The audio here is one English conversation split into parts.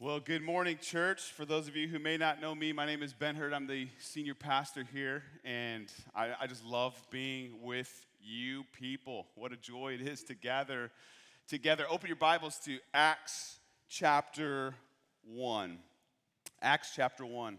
Well, good morning, church. For those of you who may not know me, my name is Ben Hurd. I'm the senior pastor here, and I, I, just love being with you people. What a joy it is to gather together. Open your Bibles to Acts chapter 1. Acts chapter 1.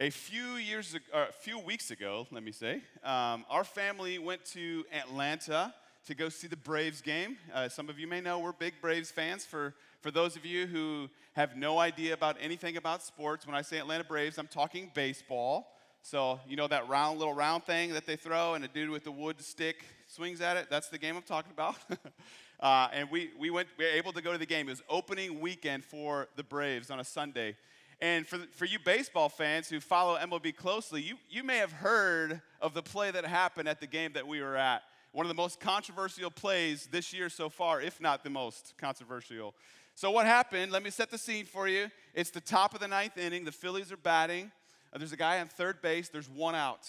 A few years ago, a few weeks ago, let me say, um, our family went to Atlanta to go see the Braves game. Uh, some of you may know we're big Braves fans. For, for those of you who have no idea about anything about sports, when I say Atlanta Braves, I'm talking baseball. So, you know that round, little round thing that they throw, and a dude with the wood stick swings at it? That's the game I'm talking about. uh, and we, we, went, we were able to go to the game. It was opening weekend for the Braves on a Sunday. And for, for you baseball fans who follow MLB closely, you, you may have heard of the play that happened at the game that we were at. One of the most controversial plays this year so far, if not the most controversial. So, what happened? Let me set the scene for you. It's the top of the ninth inning. The Phillies are batting. Uh, there's a guy on third base. There's one out.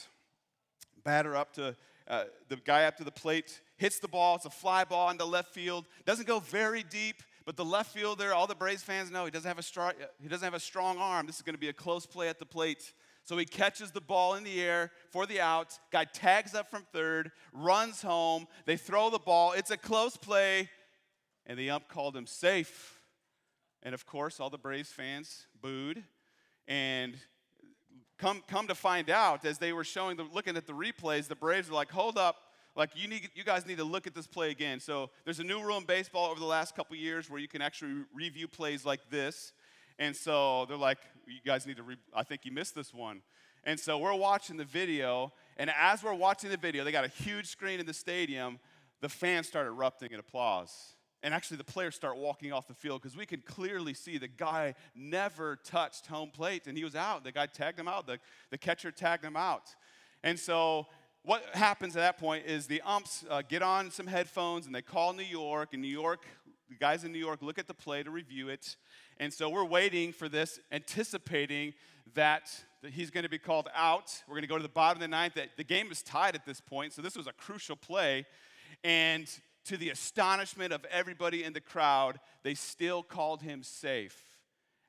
Batter up to uh, the guy up to the plate, hits the ball. It's a fly ball into left field. Doesn't go very deep, but the left fielder, all the Braves fans know he doesn't have a strong, he doesn't have a strong arm. This is going to be a close play at the plate. So he catches the ball in the air for the out. Guy tags up from third, runs home. They throw the ball. It's a close play, and the ump called him safe. And of course, all the Braves fans booed. And come, come to find out, as they were showing, the, looking at the replays, the Braves were like, hold up, like you need you guys need to look at this play again. So there's a new rule in baseball over the last couple years where you can actually review plays like this. And so they're like you guys need to re- i think you missed this one. And so we're watching the video and as we're watching the video they got a huge screen in the stadium. The fans start erupting in applause and actually the players start walking off the field because we can clearly see the guy never touched home plate and he was out the guy tagged him out the, the catcher tagged him out and so what happens at that point is the umps uh, get on some headphones and they call New York, and New York, the guys in New York look at the play to review it. And so we're waiting for this, anticipating that, that he's going to be called out. We're going to go to the bottom of the ninth. That the game is tied at this point, so this was a crucial play. And to the astonishment of everybody in the crowd, they still called him safe.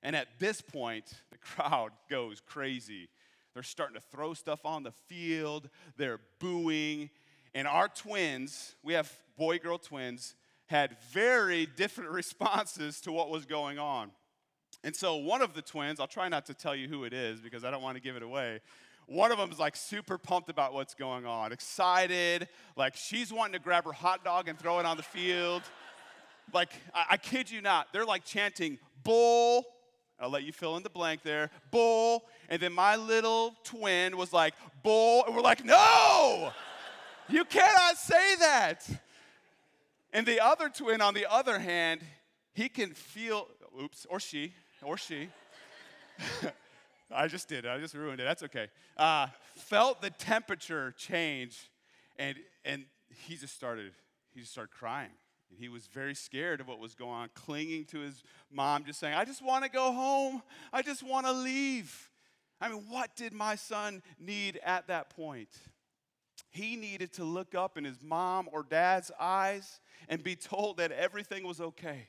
And at this point, the crowd goes crazy. They're starting to throw stuff on the field, they're booing. And our twins, we have boy girl twins, had very different responses to what was going on. And so one of the twins, I'll try not to tell you who it is because I don't want to give it away. One of them is like super pumped about what's going on, excited, like she's wanting to grab her hot dog and throw it on the field. Like, I, I kid you not, they're like chanting, bull, I'll let you fill in the blank there. Bull. And then my little twin was like, bull. And we're like, no, you cannot say that. And the other twin, on the other hand, he can feel, oops, or she, or she. I just did. I just ruined it. That's okay. Uh, felt the temperature change, and and he just started. He just started crying. He was very scared of what was going on, clinging to his mom, just saying, I just want to go home. I just want to leave. I mean, what did my son need at that point? He needed to look up in his mom or dad's eyes and be told that everything was okay.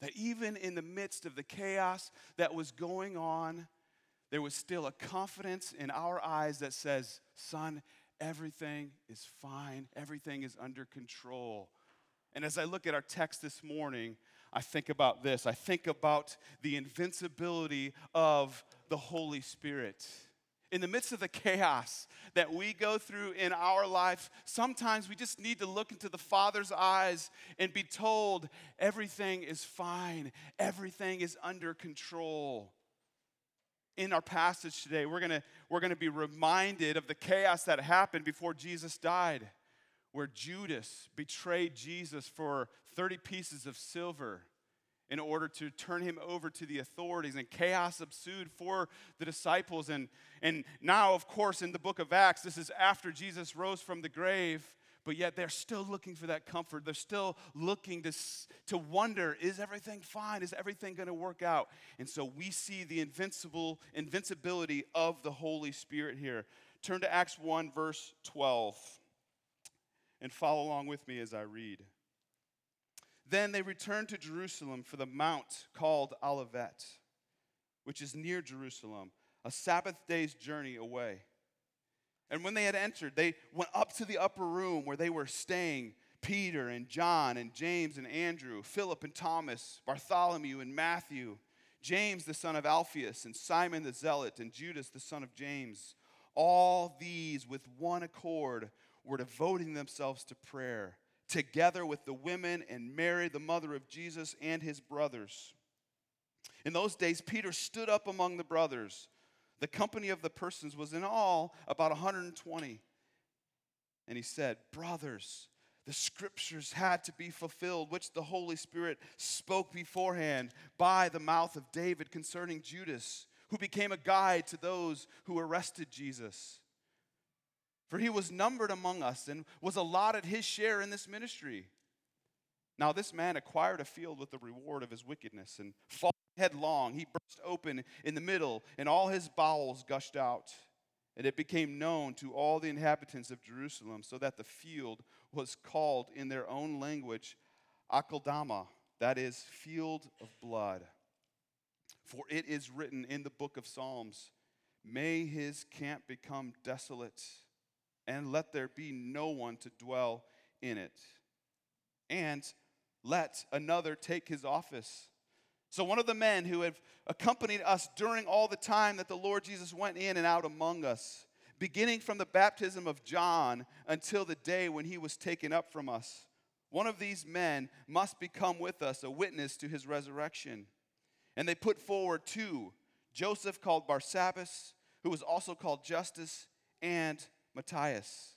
That even in the midst of the chaos that was going on, there was still a confidence in our eyes that says, Son, everything is fine, everything is under control. And as I look at our text this morning, I think about this. I think about the invincibility of the Holy Spirit. In the midst of the chaos that we go through in our life, sometimes we just need to look into the Father's eyes and be told everything is fine, everything is under control. In our passage today, we're gonna, we're gonna be reminded of the chaos that happened before Jesus died where Judas betrayed Jesus for 30 pieces of silver in order to turn him over to the authorities and chaos ensued for the disciples. And, and now of course in the book of acts this is after jesus rose from the grave but yet they're still looking for that comfort they're still looking to, to wonder is everything fine is everything going to work out and so we see the invincible invincibility of the holy spirit here turn to acts 1 verse 12 and follow along with me as I read. Then they returned to Jerusalem for the mount called Olivet, which is near Jerusalem, a Sabbath day's journey away. And when they had entered, they went up to the upper room where they were staying Peter and John and James and Andrew, Philip and Thomas, Bartholomew and Matthew, James the son of Alphaeus, and Simon the Zealot, and Judas the son of James. All these with one accord were devoting themselves to prayer, together with the women and Mary, the mother of Jesus, and his brothers. In those days, Peter stood up among the brothers. The company of the persons was in all about 120. And he said, Brothers, the scriptures had to be fulfilled, which the Holy Spirit spoke beforehand by the mouth of David concerning Judas, who became a guide to those who arrested Jesus. For he was numbered among us and was allotted his share in this ministry. Now, this man acquired a field with the reward of his wickedness and falling headlong, he burst open in the middle, and all his bowels gushed out. And it became known to all the inhabitants of Jerusalem, so that the field was called in their own language Akeldama, that is, field of blood. For it is written in the book of Psalms May his camp become desolate, and let there be no one to dwell in it. And let another take his office. So, one of the men who have accompanied us during all the time that the Lord Jesus went in and out among us, beginning from the baptism of John until the day when he was taken up from us. One of these men must become with us a witness to his resurrection. And they put forward two Joseph, called Barsabbas, who was also called Justus, and Matthias.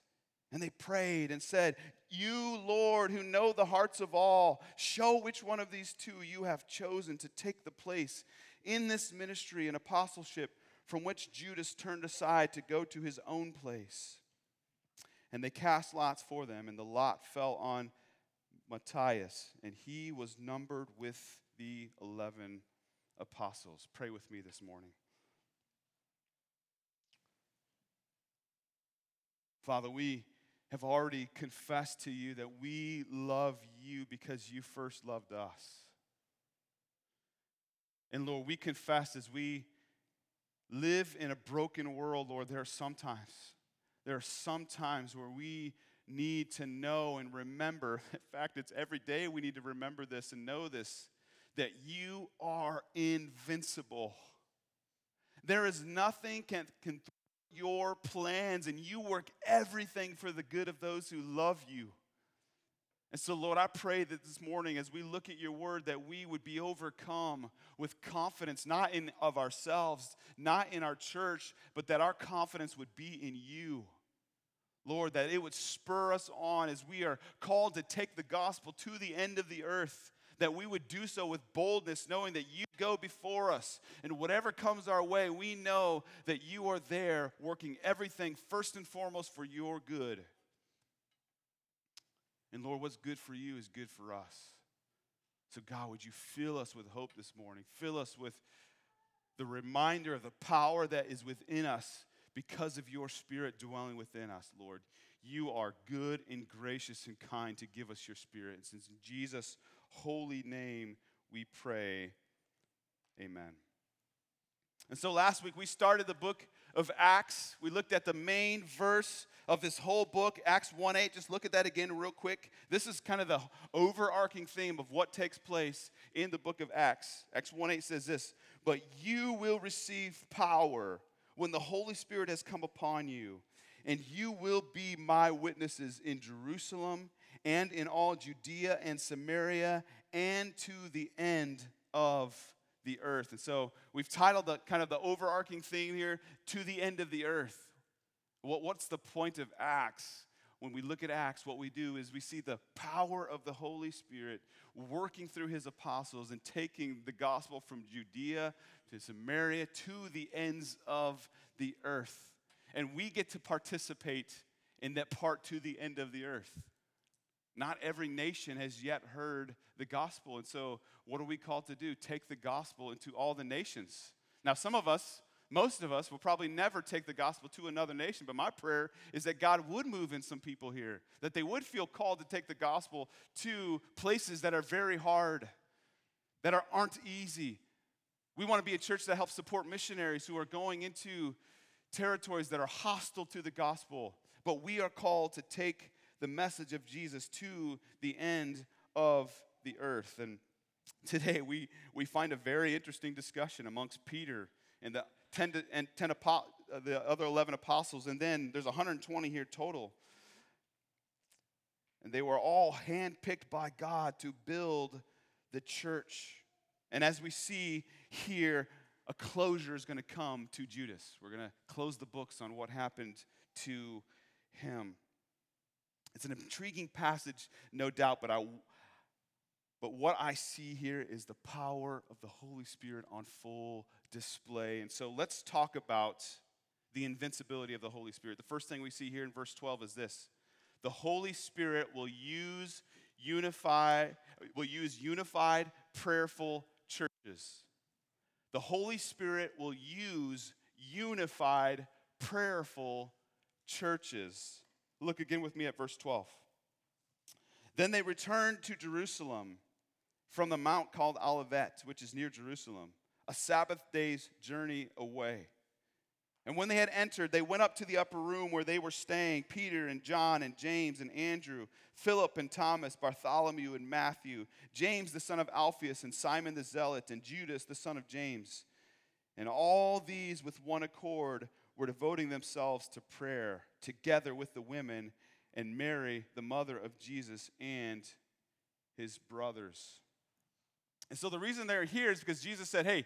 And they prayed and said, You, Lord, who know the hearts of all, show which one of these two you have chosen to take the place in this ministry and apostleship from which Judas turned aside to go to his own place. And they cast lots for them, and the lot fell on Matthias, and he was numbered with the eleven apostles. Pray with me this morning. Father, we have already confessed to you that we love you because you first loved us. And Lord, we confess as we live in a broken world, Lord, there are sometimes, there are some times where we need to know and remember. In fact, it's every day we need to remember this and know this that you are invincible. There is nothing can, can your plans, and you work everything for the good of those who love you. And so, Lord, I pray that this morning, as we look at your word, that we would be overcome with confidence, not in of ourselves, not in our church, but that our confidence would be in you. Lord, that it would spur us on as we are called to take the gospel to the end of the earth, that we would do so with boldness, knowing that you go before us. And whatever comes our way, we know that you are there working everything first and foremost for your good. And Lord, what's good for you is good for us. So, God, would you fill us with hope this morning? Fill us with the reminder of the power that is within us because of your spirit dwelling within us, Lord. You are good and gracious and kind to give us your spirit. And since in Jesus' holy name we pray, amen. And so last week we started the book of Acts. We looked at the main verse of this whole book, Acts 1 8. Just look at that again, real quick. This is kind of the overarching theme of what takes place in the book of Acts. Acts 1 8 says this But you will receive power when the Holy Spirit has come upon you, and you will be my witnesses in Jerusalem and in all Judea and Samaria and to the end of the earth. And so we've titled the kind of the overarching theme here, To the End of the Earth. What, what's the point of Acts? When we look at Acts, what we do is we see the power of the Holy Spirit working through his apostles and taking the gospel from Judea to Samaria to the ends of the earth. And we get to participate in that part to the end of the earth. Not every nation has yet heard the gospel. And so, what are we called to do? Take the gospel into all the nations. Now, some of us, most of us will probably never take the gospel to another nation, but my prayer is that God would move in some people here, that they would feel called to take the gospel to places that are very hard, that are, aren't easy. We want to be a church that helps support missionaries who are going into territories that are hostile to the gospel, but we are called to take the message of Jesus to the end of the earth. And today we, we find a very interesting discussion amongst Peter and the 10, to, and 10 uh, the other 11 apostles, and then there's 120 here total. And they were all handpicked by God to build the church. And as we see here, a closure is going to come to Judas. We're going to close the books on what happened to him. It's an intriguing passage, no doubt, but I but what I see here is the power of the Holy Spirit on full display. And so let's talk about the invincibility of the Holy Spirit. The first thing we see here in verse 12 is this. The Holy Spirit will use unify will use unified prayerful churches. The Holy Spirit will use unified prayerful churches. Look again with me at verse 12. Then they returned to Jerusalem from the mount called Olivet, which is near Jerusalem, a Sabbath day's journey away. And when they had entered, they went up to the upper room where they were staying Peter and John and James and Andrew, Philip and Thomas, Bartholomew and Matthew, James the son of Alphaeus, and Simon the Zealot, and Judas the son of James. And all these with one accord were devoting themselves to prayer, together with the women and Mary, the mother of Jesus, and his brothers. And so the reason they're here is because Jesus said, Hey,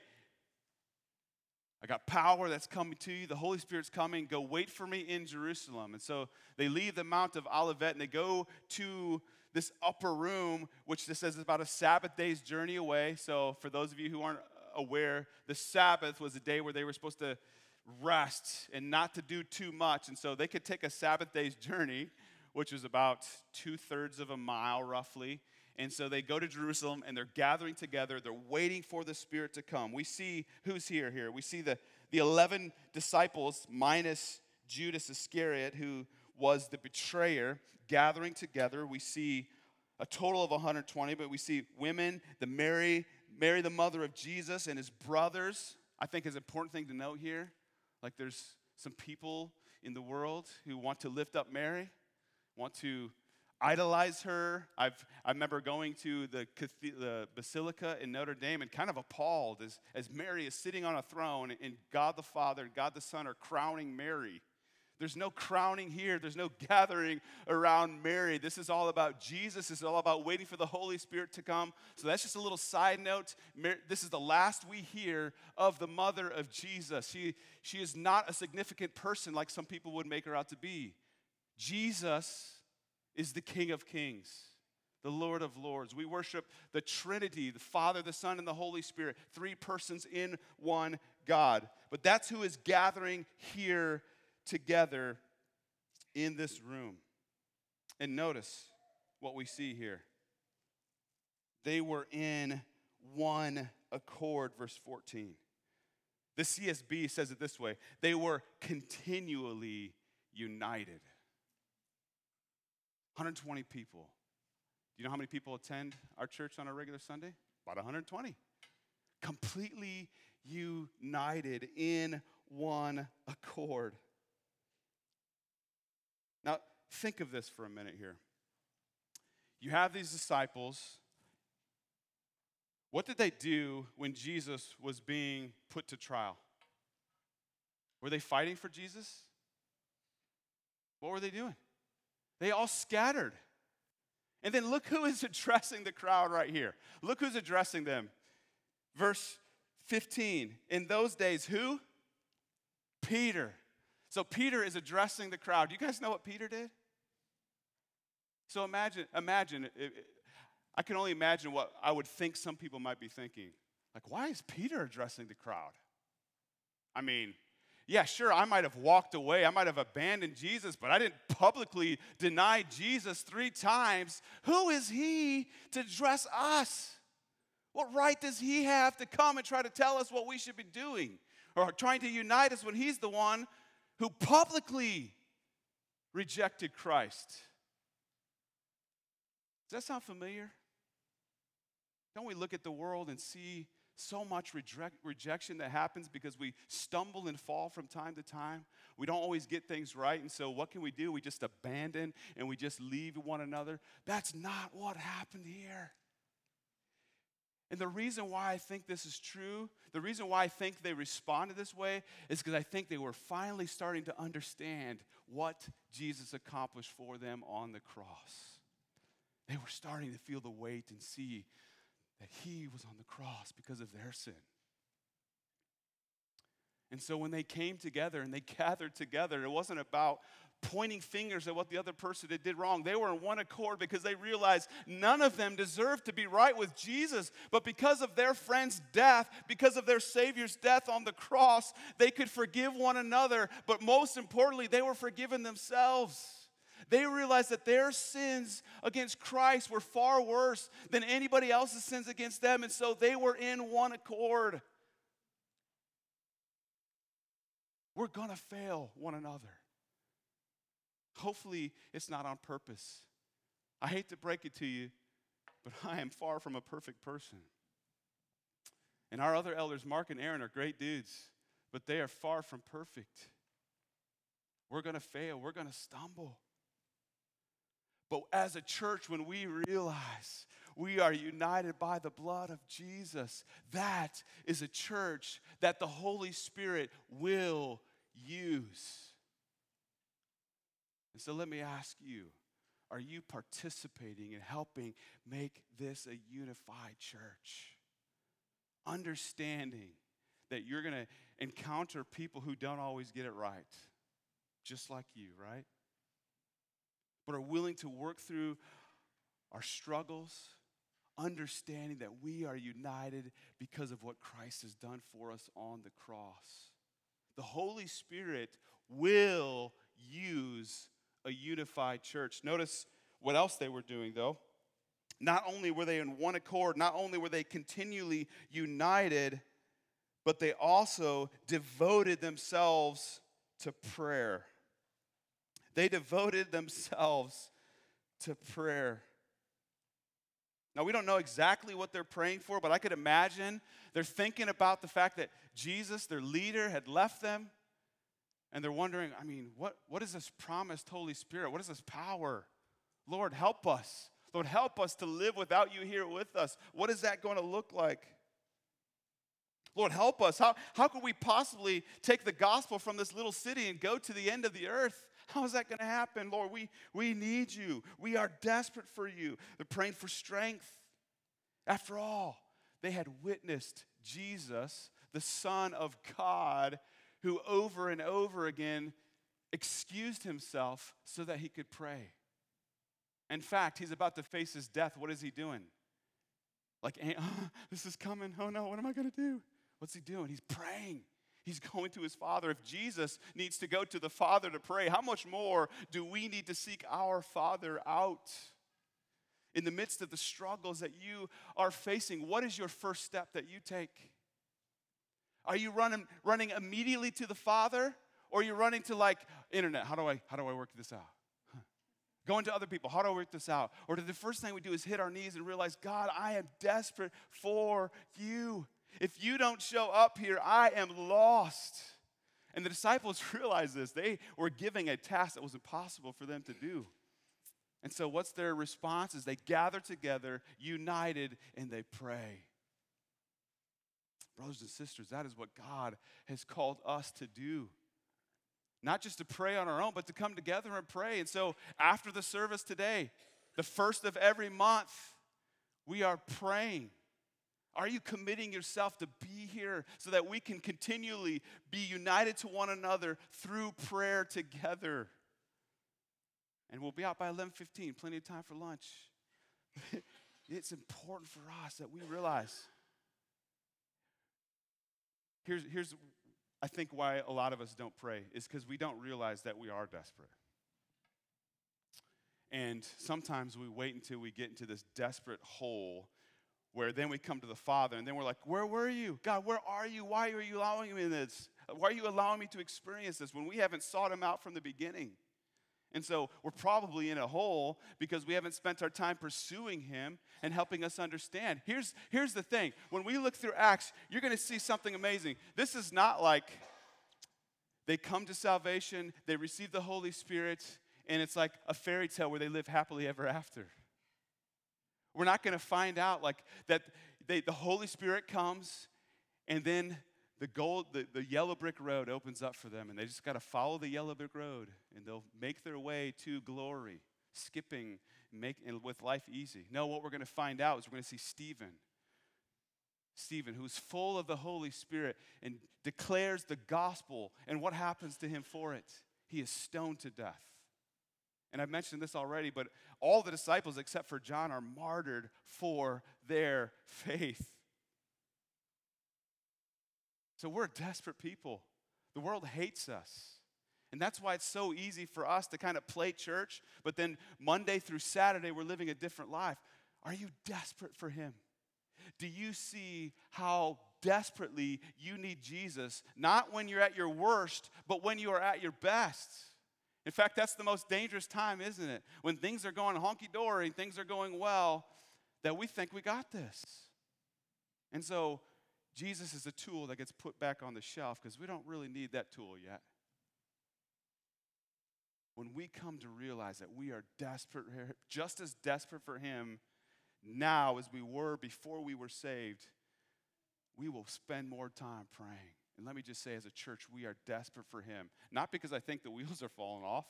I got power that's coming to you. The Holy Spirit's coming. Go wait for me in Jerusalem. And so they leave the Mount of Olivet and they go to this upper room, which this says is about a Sabbath day's journey away. So for those of you who aren't aware, the Sabbath was a day where they were supposed to rest and not to do too much. And so they could take a Sabbath day's journey, which was about two thirds of a mile roughly, and so they go to Jerusalem and they're gathering together. They're waiting for the Spirit to come. We see who's here here. We see the, the 11 disciples minus Judas Iscariot, who was the betrayer, gathering together. We see a total of 120, but we see women, the Mary, Mary, the mother of Jesus, and his brothers. I think is an important thing to note here. Like there's some people in the world who want to lift up Mary, want to idolize her. I've, I remember going to the, the Basilica in Notre Dame and kind of appalled as, as Mary is sitting on a throne and God the Father and God the Son are crowning Mary. There's no crowning here. There's no gathering around Mary. This is all about Jesus. This is all about waiting for the Holy Spirit to come. So that's just a little side note. This is the last we hear of the mother of Jesus. She, she is not a significant person like some people would make her out to be. Jesus is the King of Kings, the Lord of Lords. We worship the Trinity, the Father, the Son, and the Holy Spirit, three persons in one God. But that's who is gathering here together in this room. And notice what we see here. They were in one accord, verse 14. The CSB says it this way they were continually united. 120 people. Do you know how many people attend our church on a regular Sunday? About 120. Completely united in one accord. Now, think of this for a minute here. You have these disciples. What did they do when Jesus was being put to trial? Were they fighting for Jesus? What were they doing? They all scattered. And then look who is addressing the crowd right here. Look who's addressing them. Verse 15. In those days, who? Peter. So Peter is addressing the crowd. Do you guys know what Peter did? So imagine, imagine, I can only imagine what I would think some people might be thinking. Like, why is Peter addressing the crowd? I mean, yeah, sure, I might have walked away, I might have abandoned Jesus, but I didn't publicly deny Jesus three times. Who is he to address us? What right does he have to come and try to tell us what we should be doing? or trying to unite us when He's the one who publicly rejected Christ. Does that sound familiar? Don't we look at the world and see so much reject, rejection that happens because we stumble and fall from time to time? We don't always get things right, and so what can we do? We just abandon and we just leave one another. That's not what happened here. And the reason why I think this is true, the reason why I think they responded this way, is because I think they were finally starting to understand what Jesus accomplished for them on the cross. They were starting to feel the weight and see that he was on the cross because of their sin. And so when they came together and they gathered together, it wasn't about pointing fingers at what the other person did wrong. They were in one accord because they realized none of them deserved to be right with Jesus. But because of their friend's death, because of their Savior's death on the cross, they could forgive one another. But most importantly, they were forgiven themselves. They realized that their sins against Christ were far worse than anybody else's sins against them. And so they were in one accord. We're going to fail one another. Hopefully, it's not on purpose. I hate to break it to you, but I am far from a perfect person. And our other elders, Mark and Aaron, are great dudes, but they are far from perfect. We're going to fail, we're going to stumble. But as a church, when we realize we are united by the blood of Jesus, that is a church that the Holy Spirit will use. And so let me ask you are you participating in helping make this a unified church? Understanding that you're going to encounter people who don't always get it right, just like you, right? But are willing to work through our struggles, understanding that we are united because of what Christ has done for us on the cross. The Holy Spirit will use a unified church. Notice what else they were doing, though. Not only were they in one accord, not only were they continually united, but they also devoted themselves to prayer. They devoted themselves to prayer. Now, we don't know exactly what they're praying for, but I could imagine they're thinking about the fact that Jesus, their leader, had left them and they're wondering, I mean, what, what is this promised Holy Spirit? What is this power? Lord, help us. Lord, help us to live without you here with us. What is that going to look like? Lord, help us. How, how could we possibly take the gospel from this little city and go to the end of the earth? How is that going to happen? Lord, we, we need you. We are desperate for you. They're praying for strength. After all, they had witnessed Jesus, the Son of God, who over and over again excused himself so that he could pray. In fact, he's about to face his death. What is he doing? Like, oh, this is coming. Oh no, what am I going to do? What's he doing? He's praying. He's going to his Father. If Jesus needs to go to the Father to pray, how much more do we need to seek our Father out? In the midst of the struggles that you are facing, what is your first step that you take? Are you running, running immediately to the Father? Or are you running to like internet? How do I how do I work this out? Going to other people, how do I work this out? Or the first thing we do is hit our knees and realize, God, I am desperate for you. If you don't show up here, I am lost. And the disciples realized this. They were giving a task that was impossible for them to do. And so, what's their response? Is they gather together, united, and they pray. Brothers and sisters, that is what God has called us to do. Not just to pray on our own, but to come together and pray. And so, after the service today, the first of every month, we are praying. Are you committing yourself to be here so that we can continually be united to one another through prayer together? And we'll be out by 11:15, plenty of time for lunch. it's important for us that we realize Here's, here's I think, why a lot of us don't pray is because we don't realize that we are desperate. And sometimes we wait until we get into this desperate hole where then we come to the Father and then we're like, Where were you? God, where are you? Why are you allowing me this? Why are you allowing me to experience this when we haven't sought Him out from the beginning? And so we're probably in a hole because we haven't spent our time pursuing Him and helping us understand. Here's, here's the thing when we look through Acts, you're going to see something amazing. This is not like they come to salvation, they receive the Holy Spirit, and it's like a fairy tale where they live happily ever after. We're not going to find out like that they, the Holy Spirit comes and then the gold the, the yellow brick road opens up for them and they just got to follow the yellow brick road and they'll make their way to glory skipping make and with life easy. No what we're going to find out is we're going to see stephen. Stephen who's full of the holy spirit and declares the gospel and what happens to him for it? He is stoned to death. And I've mentioned this already, but all the disciples except for John are martyred for their faith. So we're desperate people. The world hates us. And that's why it's so easy for us to kind of play church, but then Monday through Saturday, we're living a different life. Are you desperate for Him? Do you see how desperately you need Jesus? Not when you're at your worst, but when you are at your best. In fact, that's the most dangerous time, isn't it? When things are going honky dory, things are going well, that we think we got this. And so Jesus is a tool that gets put back on the shelf because we don't really need that tool yet. When we come to realize that we are desperate, just as desperate for Him now as we were before we were saved, we will spend more time praying. And let me just say, as a church, we are desperate for Him. Not because I think the wheels are falling off,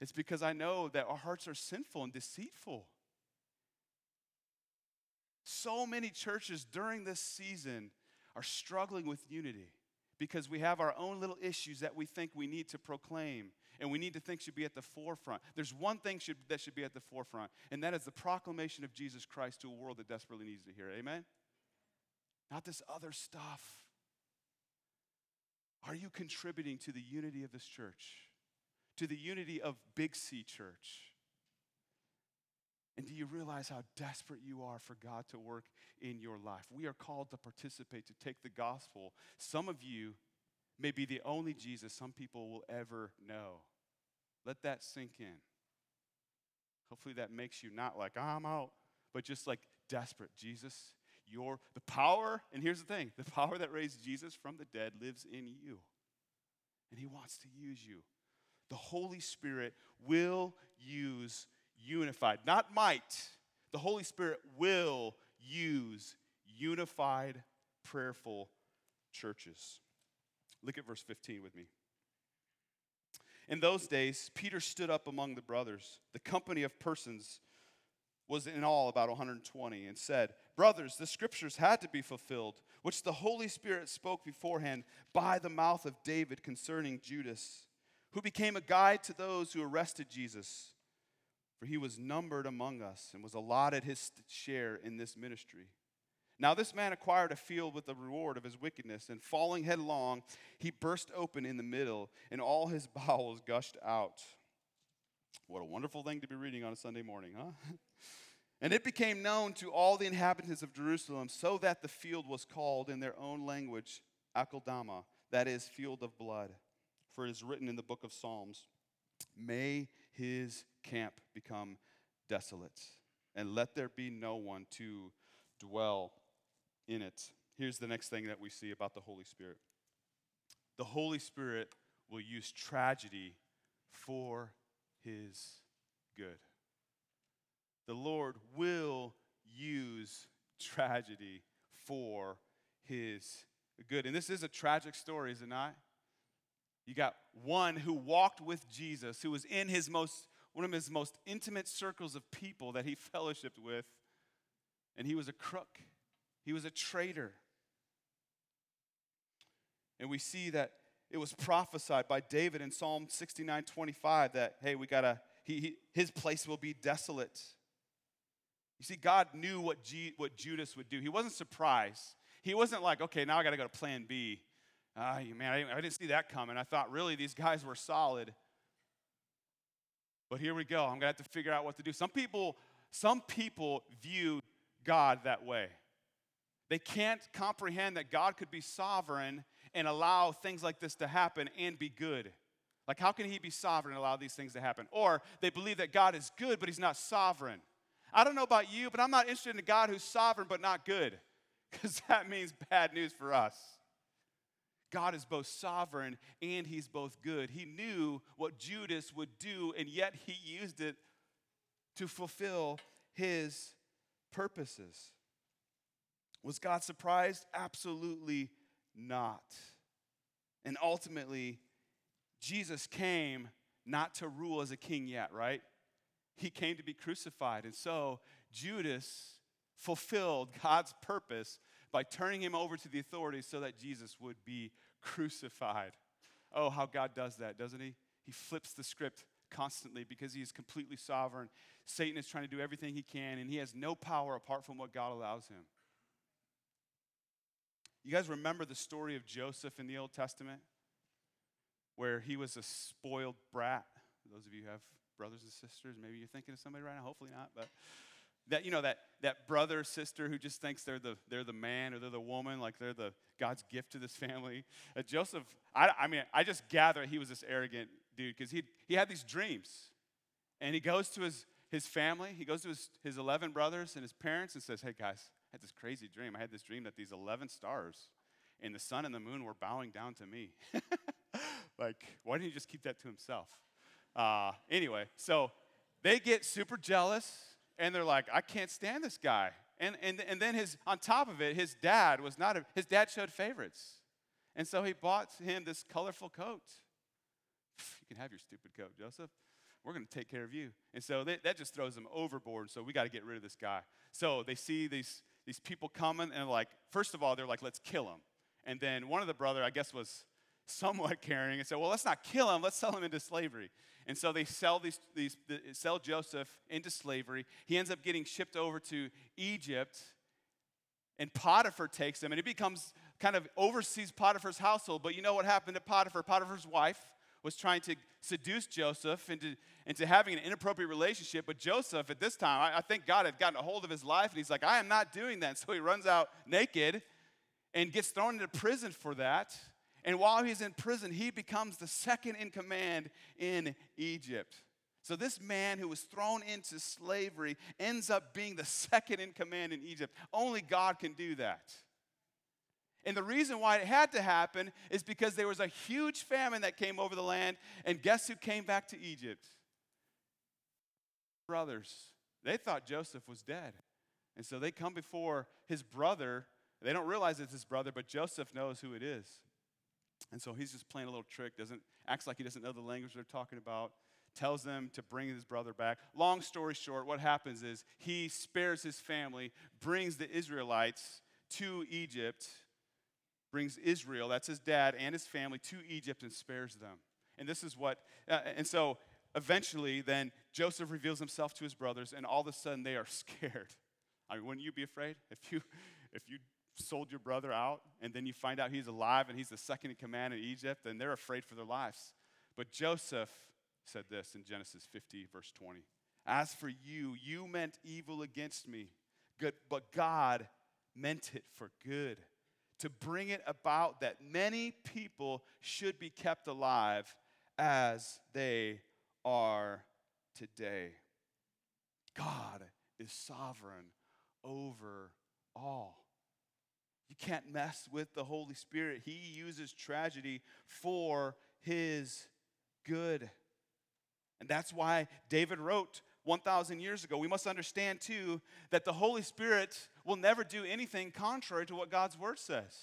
it's because I know that our hearts are sinful and deceitful. So many churches during this season are struggling with unity because we have our own little issues that we think we need to proclaim and we need to think should be at the forefront. There's one thing should, that should be at the forefront, and that is the proclamation of Jesus Christ to a world that desperately needs to hear. Amen? Not this other stuff. Are you contributing to the unity of this church? To the unity of Big C Church? And do you realize how desperate you are for God to work in your life? We are called to participate, to take the gospel. Some of you may be the only Jesus some people will ever know. Let that sink in. Hopefully, that makes you not like, I'm out, but just like desperate. Jesus, your the power, and here's the thing the power that raised Jesus from the dead lives in you. And he wants to use you. The Holy Spirit will use unified, not might. The Holy Spirit will use unified, prayerful churches. Look at verse 15 with me. In those days, Peter stood up among the brothers. The company of persons was in all about 120 and said, Brothers, the scriptures had to be fulfilled, which the Holy Spirit spoke beforehand by the mouth of David concerning Judas, who became a guide to those who arrested Jesus for he was numbered among us and was allotted his share in this ministry. Now, this man acquired a field with the reward of his wickedness, and falling headlong, he burst open in the middle, and all his bowels gushed out. What a wonderful thing to be reading on a Sunday morning, huh? and it became known to all the inhabitants of Jerusalem, so that the field was called in their own language Akeldama, that is, field of blood. For it is written in the book of Psalms May his camp become desolate, and let there be no one to dwell in it. Here's the next thing that we see about the Holy Spirit the Holy Spirit will use tragedy for his good. The Lord will use tragedy for his good. And this is a tragic story, is it not? You got one who walked with Jesus, who was in his most, one of his most intimate circles of people that he fellowshipped with, and he was a crook. He was a traitor. And we see that it was prophesied by David in Psalm 69 25 that, hey, we gotta, he, he his place will be desolate. You see, God knew what, G, what Judas would do. He wasn't surprised. He wasn't like, okay, now I gotta go to plan B. Ah, man, I, I didn't see that coming. I thought really these guys were solid. But here we go. I'm going to have to figure out what to do. Some people, some people view God that way. They can't comprehend that God could be sovereign and allow things like this to happen and be good? Like, how can he be sovereign and allow these things to happen? Or they believe that God is good, but he's not sovereign. I don't know about you, but I'm not interested in a God who's sovereign but not good, because that means bad news for us. God is both sovereign and he's both good. He knew what Judas would do, and yet he used it to fulfill his purposes. Was God surprised? Absolutely not. And ultimately, Jesus came not to rule as a king yet, right? He came to be crucified. And so Judas fulfilled God's purpose by turning him over to the authorities so that Jesus would be crucified. Oh, how God does that, doesn't he? He flips the script constantly because he is completely sovereign. Satan is trying to do everything he can, and he has no power apart from what God allows him. You guys remember the story of Joseph in the Old Testament? Where he was a spoiled brat. Those of you who have brothers and sisters, maybe you're thinking of somebody right now, hopefully not, but that you know that that brother sister who just thinks they're the they're the man or they're the woman like they're the god's gift to this family. Uh, joseph I, I mean i just gather he was this arrogant dude because he he had these dreams. And he goes to his his family he goes to his, his 11 brothers and his parents and says hey guys i had this crazy dream. I had this dream that these 11 stars and the sun and the moon were bowing down to me. Like why didn't he just keep that to himself? Uh, anyway so they get super jealous and they're like, I can't stand this guy. And, and, and then his, on top of it, his dad was not, a, his dad showed favorites. And so he bought him this colorful coat. You can have your stupid coat, Joseph. We're going to take care of you. And so they, that just throws them overboard. So we got to get rid of this guy. So they see these, these people coming and like, first of all, they're like, let's kill him. And then one of the brother, I guess, was somewhat caring and said, well, let's not kill him, let's sell him into slavery. And so they sell, these, these, sell Joseph into slavery. He ends up getting shipped over to Egypt, and Potiphar takes him, and he becomes kind of oversees Potiphar's household. But you know what happened to Potiphar? Potiphar's wife was trying to seduce Joseph into, into having an inappropriate relationship. But Joseph, at this time, I, I think God had gotten a hold of his life, and he's like, I am not doing that. So he runs out naked and gets thrown into prison for that. And while he's in prison, he becomes the second in command in Egypt. So, this man who was thrown into slavery ends up being the second in command in Egypt. Only God can do that. And the reason why it had to happen is because there was a huge famine that came over the land, and guess who came back to Egypt? Brothers. They thought Joseph was dead. And so they come before his brother. They don't realize it's his brother, but Joseph knows who it is. And so he's just playing a little trick, doesn't acts like he doesn't know the language they're talking about, tells them to bring his brother back. Long story short, what happens is he spares his family, brings the Israelites to Egypt, brings Israel, that's his dad and his family to Egypt and spares them. And this is what uh, and so eventually then Joseph reveals himself to his brothers and all of a sudden they are scared. I mean, wouldn't you be afraid if you if you sold your brother out and then you find out he's alive and he's the second in command in Egypt, and they're afraid for their lives. But Joseph said this in Genesis 50, verse 20 As for you, you meant evil against me, but God meant it for good, to bring it about that many people should be kept alive as they are today. God is sovereign over all. You can't mess with the Holy Spirit. He uses tragedy for his good. And that's why David wrote 1,000 years ago. We must understand, too, that the Holy Spirit will never do anything contrary to what God's word says.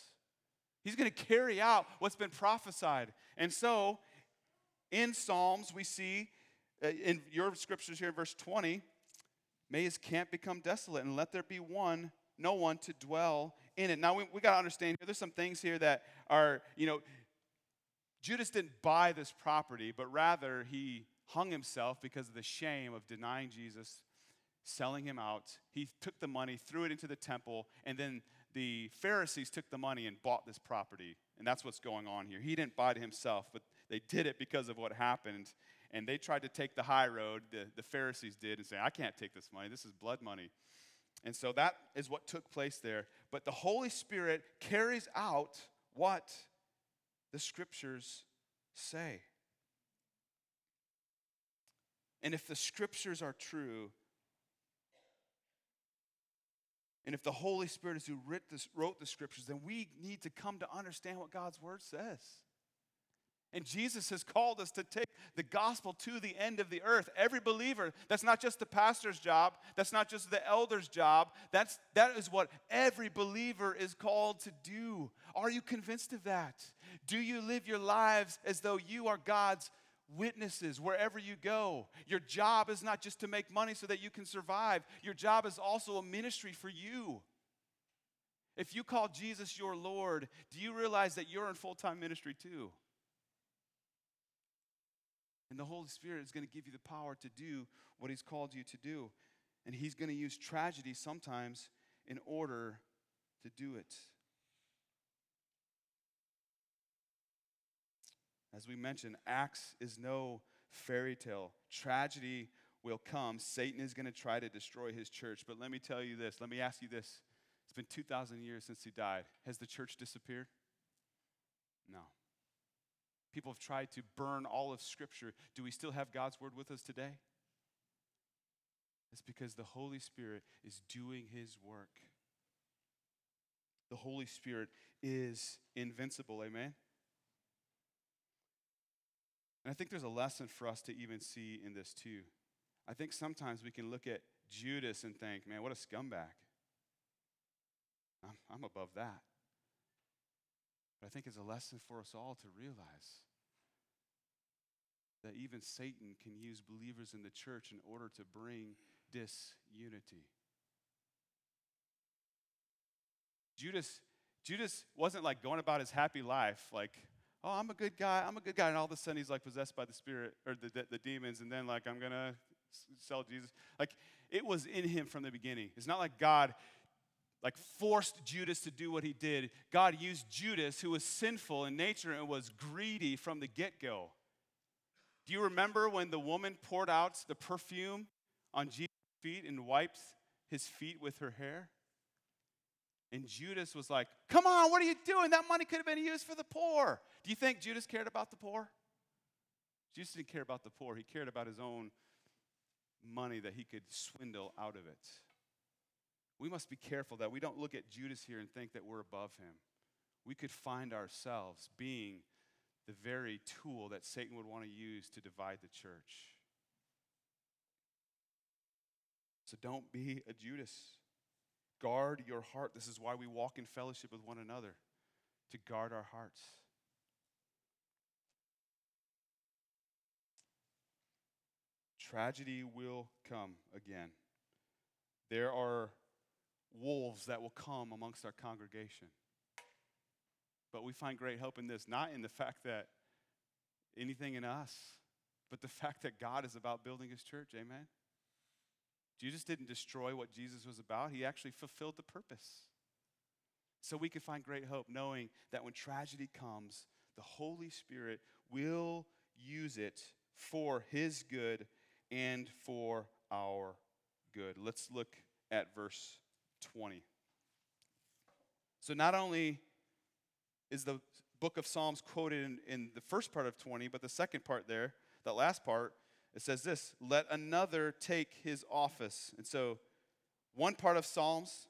He's going to carry out what's been prophesied. And so, in Psalms, we see uh, in your scriptures here, verse 20, may his camp become desolate, and let there be one, no one to dwell in it. Now, we, we got to understand here, there's some things here that are, you know, Judas didn't buy this property, but rather he hung himself because of the shame of denying Jesus, selling him out. He took the money, threw it into the temple, and then the Pharisees took the money and bought this property. And that's what's going on here. He didn't buy it himself, but they did it because of what happened. And they tried to take the high road, the, the Pharisees did, and say, I can't take this money. This is blood money. And so that is what took place there. But the Holy Spirit carries out what the scriptures say. And if the scriptures are true, and if the Holy Spirit is who wrote the scriptures, then we need to come to understand what God's word says. And Jesus has called us to take the gospel to the end of the earth. Every believer, that's not just the pastor's job, that's not just the elder's job, that's, that is what every believer is called to do. Are you convinced of that? Do you live your lives as though you are God's witnesses wherever you go? Your job is not just to make money so that you can survive, your job is also a ministry for you. If you call Jesus your Lord, do you realize that you're in full time ministry too? And the Holy Spirit is going to give you the power to do what He's called you to do. And He's going to use tragedy sometimes in order to do it. As we mentioned, Acts is no fairy tale. Tragedy will come. Satan is going to try to destroy his church. But let me tell you this. Let me ask you this. It's been 2,000 years since he died. Has the church disappeared? No. People have tried to burn all of Scripture. Do we still have God's Word with us today? It's because the Holy Spirit is doing His work. The Holy Spirit is invincible. Amen? And I think there's a lesson for us to even see in this too. I think sometimes we can look at Judas and think, man, what a scumbag. I'm, I'm above that. But I think it's a lesson for us all to realize that even Satan can use believers in the church in order to bring disunity. Judas, Judas wasn't like going about his happy life, like, oh, I'm a good guy, I'm a good guy, and all of a sudden he's like possessed by the spirit or the, the, the demons, and then like I'm gonna sell Jesus. Like it was in him from the beginning. It's not like God like forced Judas to do what he did. God used Judas, who was sinful in nature and was greedy from the get go. Do you remember when the woman poured out the perfume on Jesus' feet and wiped his feet with her hair? And Judas was like, Come on, what are you doing? That money could have been used for the poor. Do you think Judas cared about the poor? Judas didn't care about the poor, he cared about his own money that he could swindle out of it. We must be careful that we don't look at Judas here and think that we're above him. We could find ourselves being the very tool that Satan would want to use to divide the church. So don't be a Judas. Guard your heart. This is why we walk in fellowship with one another, to guard our hearts. Tragedy will come again. There are wolves that will come amongst our congregation. But we find great hope in this, not in the fact that anything in us, but the fact that God is about building his church. Amen. Jesus didn't destroy what Jesus was about, he actually fulfilled the purpose. So we can find great hope knowing that when tragedy comes, the Holy Spirit will use it for his good and for our good. Let's look at verse 20. So not only is the book of Psalms quoted in, in the first part of 20, but the second part there, that last part, it says this let another take his office. And so, one part of Psalms,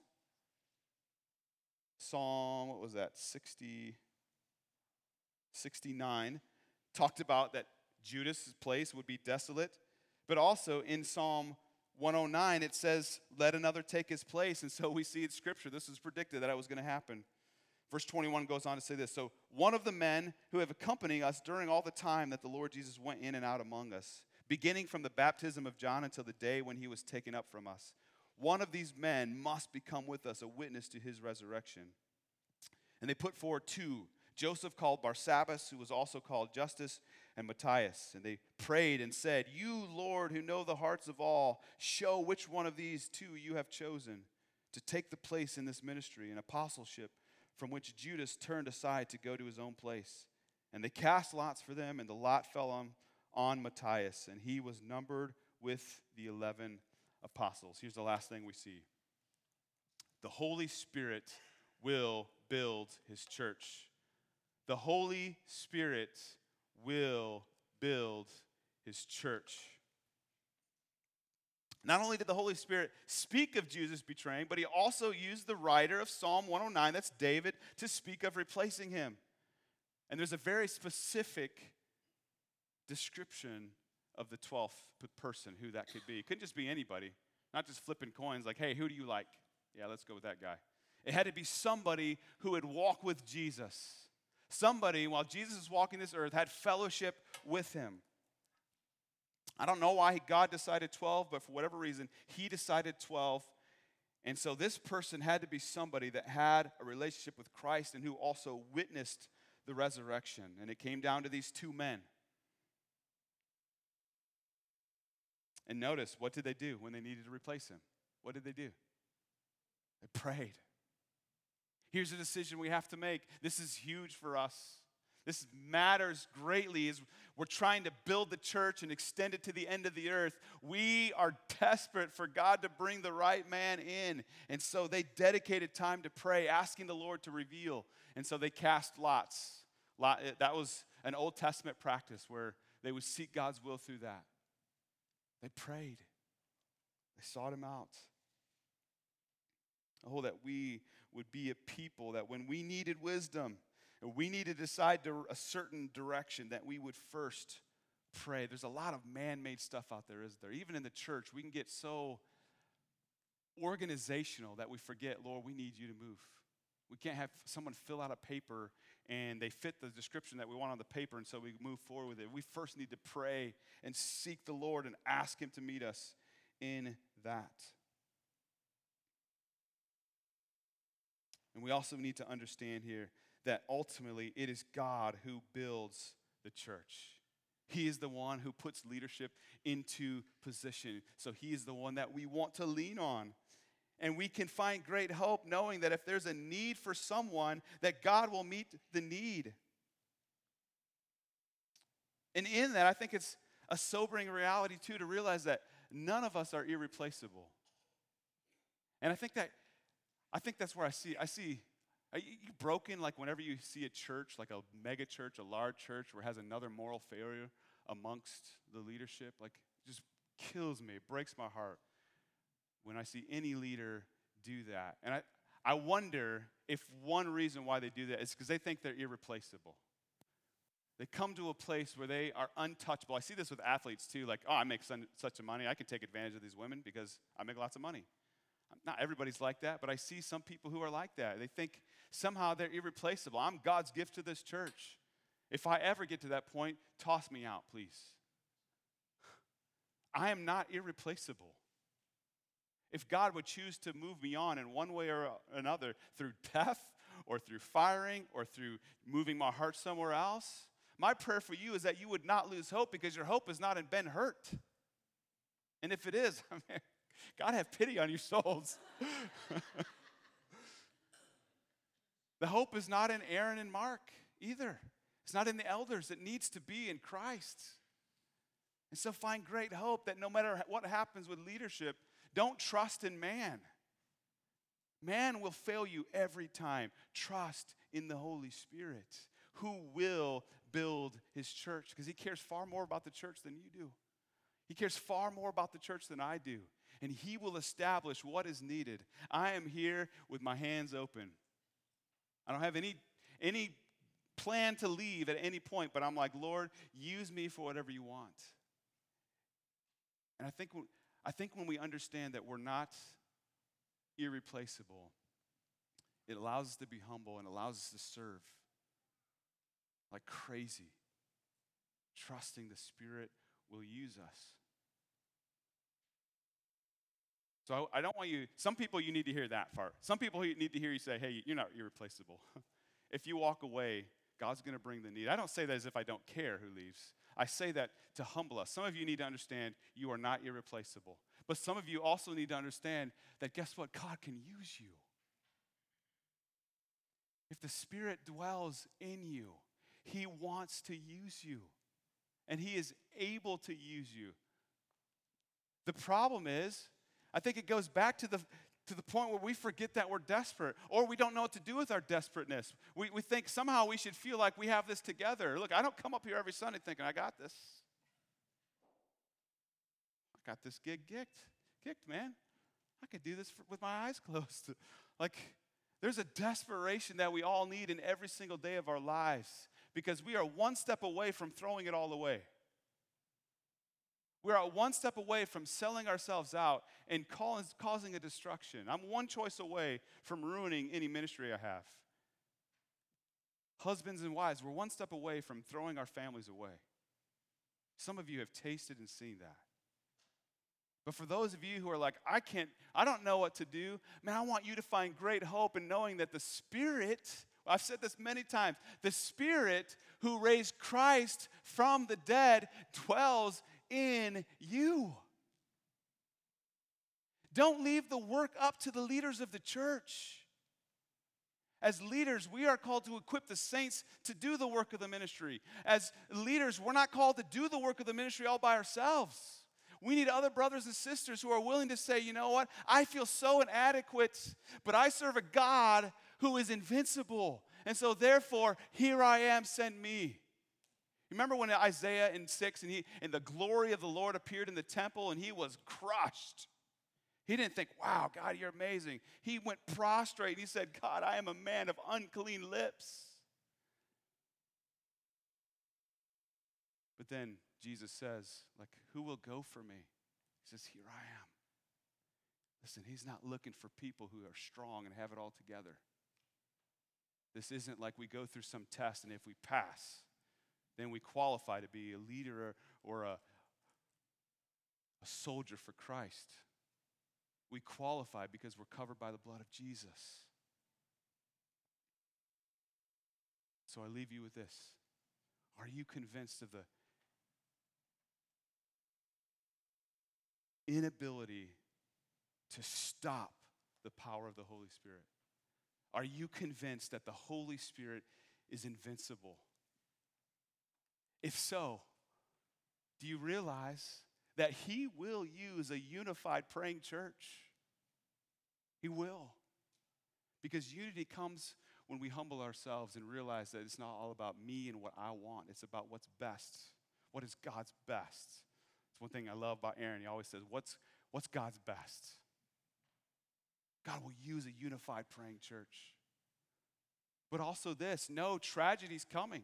Psalm, what was that, 60, 69, talked about that Judas' place would be desolate. But also in Psalm 109, it says, let another take his place. And so we see in Scripture, this is predicted that it was going to happen. Verse 21 goes on to say this So, one of the men who have accompanied us during all the time that the Lord Jesus went in and out among us, beginning from the baptism of John until the day when he was taken up from us, one of these men must become with us a witness to his resurrection. And they put forward two Joseph called Barsabbas, who was also called Justus, and Matthias. And they prayed and said, You, Lord, who know the hearts of all, show which one of these two you have chosen to take the place in this ministry and apostleship from which Judas turned aside to go to his own place. And they cast lots for them, and the lot fell on, on Matthias, and he was numbered with the 11 apostles. Here's the last thing we see the Holy Spirit will build his church. the Holy Spirit will build his church. Not only did the Holy Spirit speak of Jesus betraying, but he also used the writer of Psalm 109, that's David, to speak of replacing him. And there's a very specific description of the 12th person who that could be. It couldn't just be anybody, not just flipping coins like, hey, who do you like? Yeah, let's go with that guy. It had to be somebody who would walk with Jesus. Somebody, while Jesus was walking this earth, had fellowship with him. I don't know why God decided 12, but for whatever reason, he decided 12. And so this person had to be somebody that had a relationship with Christ and who also witnessed the resurrection. And it came down to these two men. And notice, what did they do when they needed to replace him? What did they do? They prayed. Here's a decision we have to make. This is huge for us. This matters greatly as we're trying to build the church and extend it to the end of the earth. We are desperate for God to bring the right man in. And so they dedicated time to pray, asking the Lord to reveal. And so they cast lots. Lot, eh, that was an Old Testament practice where they would seek God's will through that. They prayed, they sought Him out. Oh, that we would be a people that when we needed wisdom, and we need to decide to a certain direction that we would first pray. There's a lot of man made stuff out there, isn't there? Even in the church, we can get so organizational that we forget, Lord, we need you to move. We can't have someone fill out a paper and they fit the description that we want on the paper, and so we move forward with it. We first need to pray and seek the Lord and ask Him to meet us in that. And we also need to understand here that ultimately it is God who builds the church. He is the one who puts leadership into position. So he is the one that we want to lean on. And we can find great hope knowing that if there's a need for someone, that God will meet the need. And in that, I think it's a sobering reality too to realize that none of us are irreplaceable. And I think that I think that's where I see I see are you broken like whenever you see a church, like a mega church, a large church, where has another moral failure amongst the leadership? Like, just kills me. Breaks my heart when I see any leader do that. And I, I wonder if one reason why they do that is because they think they're irreplaceable. They come to a place where they are untouchable. I see this with athletes too. Like, oh, I make such a money, I can take advantage of these women because I make lots of money. Not everybody's like that, but I see some people who are like that. They think somehow they're irreplaceable. I'm God's gift to this church. If I ever get to that point, toss me out, please. I am not irreplaceable. If God would choose to move me on in one way or another through death or through firing or through moving my heart somewhere else, my prayer for you is that you would not lose hope because your hope is not in Ben Hurt. And if it is, I mean, God have pity on your souls. the hope is not in Aaron and Mark either. It's not in the elders. It needs to be in Christ. And so find great hope that no matter what happens with leadership, don't trust in man. Man will fail you every time. Trust in the Holy Spirit who will build his church because he cares far more about the church than you do. He cares far more about the church than I do and He will establish what is needed. I am here with my hands open. I don't have any, any plan to leave at any point, but I'm like, Lord, use me for whatever you want. And I think, I think when we understand that we're not irreplaceable, it allows us to be humble and allows us to serve like crazy, trusting the Spirit will use us. So I don't want you, some people you need to hear that part. Some people you need to hear you say, hey, you're not irreplaceable. if you walk away, God's going to bring the need. I don't say that as if I don't care who leaves. I say that to humble us. Some of you need to understand you are not irreplaceable. But some of you also need to understand that guess what? God can use you. If the Spirit dwells in you, He wants to use you. And He is able to use you. The problem is, I think it goes back to the, to the point where we forget that we're desperate or we don't know what to do with our desperateness. We, we think somehow we should feel like we have this together. Look, I don't come up here every Sunday thinking, I got this. I got this gig kicked, kicked, man. I could do this for, with my eyes closed. like, there's a desperation that we all need in every single day of our lives because we are one step away from throwing it all away. We're one step away from selling ourselves out and causing a destruction. I'm one choice away from ruining any ministry I have. Husbands and wives, we're one step away from throwing our families away. Some of you have tasted and seen that. But for those of you who are like, I can't, I don't know what to do, man, I want you to find great hope in knowing that the Spirit, I've said this many times, the Spirit who raised Christ from the dead dwells in you. Don't leave the work up to the leaders of the church. As leaders, we are called to equip the saints to do the work of the ministry. As leaders, we're not called to do the work of the ministry all by ourselves. We need other brothers and sisters who are willing to say, you know what? I feel so inadequate, but I serve a God who is invincible. And so, therefore, here I am, send me. Remember when Isaiah in 6 and, he, and the glory of the Lord appeared in the temple and he was crushed? He didn't think, wow, God, you're amazing. He went prostrate and he said, God, I am a man of unclean lips. But then Jesus says, like, who will go for me? He says, here I am. Listen, he's not looking for people who are strong and have it all together. This isn't like we go through some test and if we pass, then we qualify to be a leader or a, a soldier for Christ. We qualify because we're covered by the blood of Jesus. So I leave you with this. Are you convinced of the inability to stop the power of the Holy Spirit? Are you convinced that the Holy Spirit is invincible? If so, do you realize that He will use a unified praying church? He will. Because unity comes when we humble ourselves and realize that it's not all about me and what I want, it's about what's best. What is God's best? It's one thing I love about Aaron. He always says, What's, what's God's best? God will use a unified praying church. But also, this no, tragedy's coming.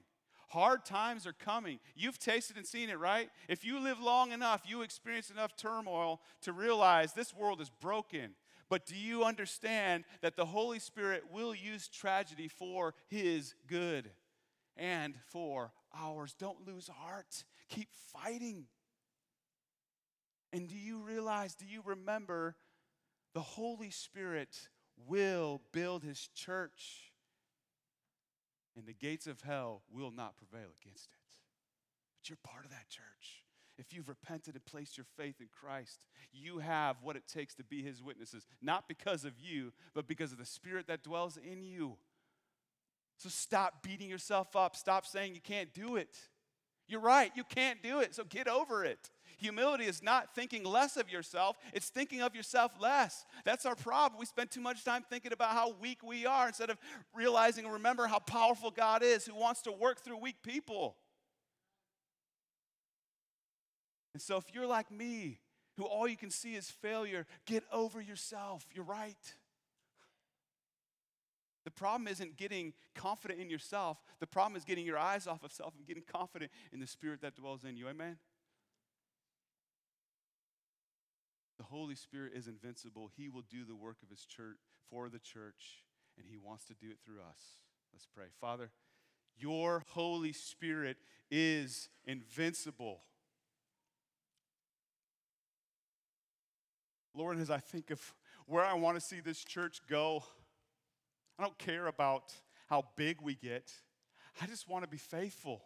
Hard times are coming. You've tasted and seen it, right? If you live long enough, you experience enough turmoil to realize this world is broken. But do you understand that the Holy Spirit will use tragedy for His good and for ours? Don't lose heart. Keep fighting. And do you realize, do you remember the Holy Spirit will build His church? And the gates of hell will not prevail against it. But you're part of that church. If you've repented and placed your faith in Christ, you have what it takes to be his witnesses, not because of you, but because of the Spirit that dwells in you. So stop beating yourself up. Stop saying you can't do it. You're right, you can't do it, so get over it. Humility is not thinking less of yourself, it's thinking of yourself less. That's our problem. We spend too much time thinking about how weak we are instead of realizing and remember how powerful God is who wants to work through weak people. And so, if you're like me, who all you can see is failure, get over yourself. You're right. The problem isn't getting confident in yourself. The problem is getting your eyes off of self and getting confident in the spirit that dwells in you. Amen? The Holy Spirit is invincible. He will do the work of His church for the church, and He wants to do it through us. Let's pray. Father, your Holy Spirit is invincible. Lord, as I think of where I want to see this church go, I don't care about how big we get. I just want to be faithful.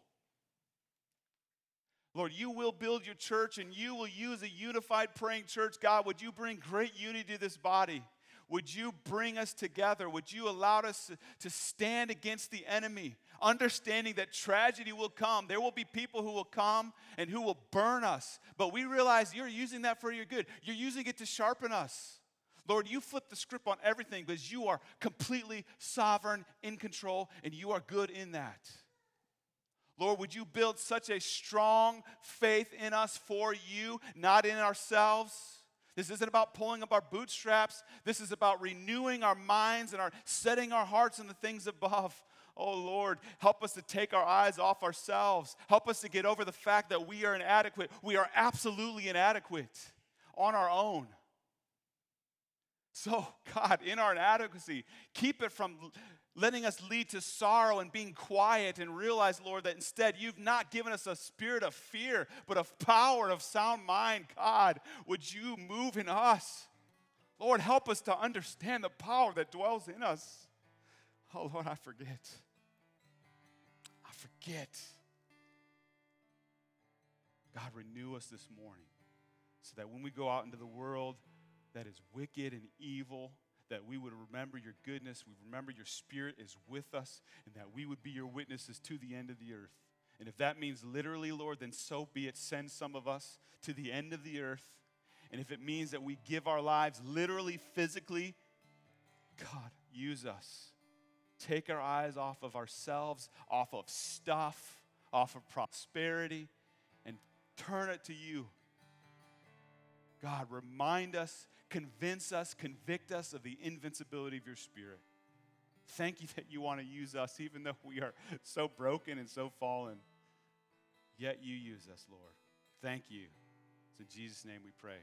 Lord, you will build your church and you will use a unified praying church. God, would you bring great unity to this body? Would you bring us together? Would you allow us to stand against the enemy, understanding that tragedy will come? There will be people who will come and who will burn us. But we realize you're using that for your good. You're using it to sharpen us. Lord, you flip the script on everything because you are completely sovereign, in control, and you are good in that. Lord, would you build such a strong faith in us for you, not in ourselves? This isn't about pulling up our bootstraps. This is about renewing our minds and our setting our hearts on the things above. Oh Lord, help us to take our eyes off ourselves. Help us to get over the fact that we are inadequate. We are absolutely inadequate on our own. So, God, in our inadequacy, keep it from letting us lead to sorrow and being quiet and realize, Lord, that instead you've not given us a spirit of fear, but of power of sound mind. God, would you move in us? Lord, help us to understand the power that dwells in us. Oh, Lord, I forget. I forget. God, renew us this morning so that when we go out into the world that is wicked and evil, that we would remember your goodness, we remember your spirit is with us, and that we would be your witnesses to the end of the earth. And if that means literally, Lord, then so be it. Send some of us to the end of the earth. And if it means that we give our lives literally, physically, God, use us. Take our eyes off of ourselves, off of stuff, off of prosperity, and turn it to you. God, remind us convince us, convict us of the invincibility of your spirit. Thank you that you want to use us, even though we are so broken and so fallen. Yet you use us, Lord. Thank you. It's in Jesus' name we pray.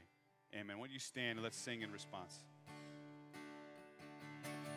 Amen. Won't you stand and let's sing in response?